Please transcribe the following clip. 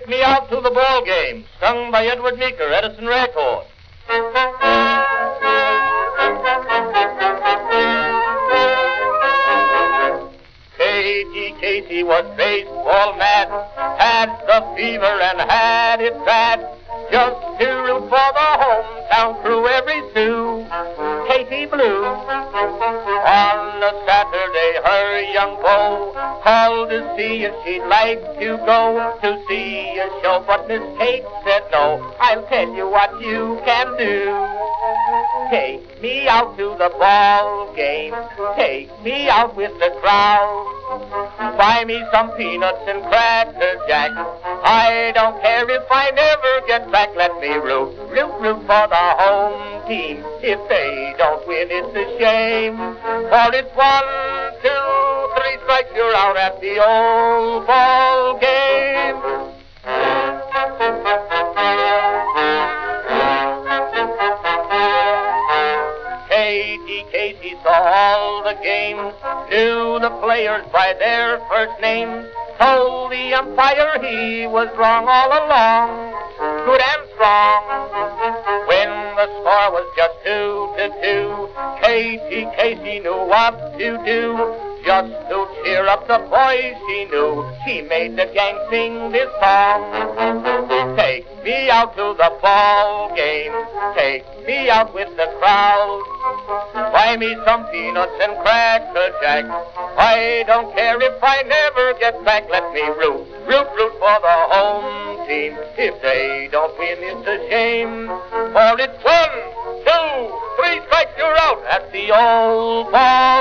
Take Me Out to the Ball Game, sung by Edward Meeker, Edison Record. Katie Casey was baseball mad, had the fever and had it bad. Just to root for the On a Saturday, her young beau called to see if she'd like to go to see a show, but Miss Kate said no. I'll tell you what you can do. Take me out to the ball game. Take me out with the crowd. Buy me some peanuts and cracker jack. I don't care if I never get back. Let me root, root, root for the home team. If they don't win, it's a shame. For it's one, two, three strikes, you're out at the old ball game. Casey saw all the games, knew the players by their first names, told the umpire he was wrong all along, good and strong. When was just two to two, Katie Casey knew what to do. Just to cheer up the boys she knew, she made the gang sing this song. Take me out to the ball game. Take me out with the crowd. Buy me some peanuts and cracker jack. I don't care if I never get back. Let me root, root, root for the home team. If they don't win, it's a shame. For it's one, two, three strikes, you're out at the old ball.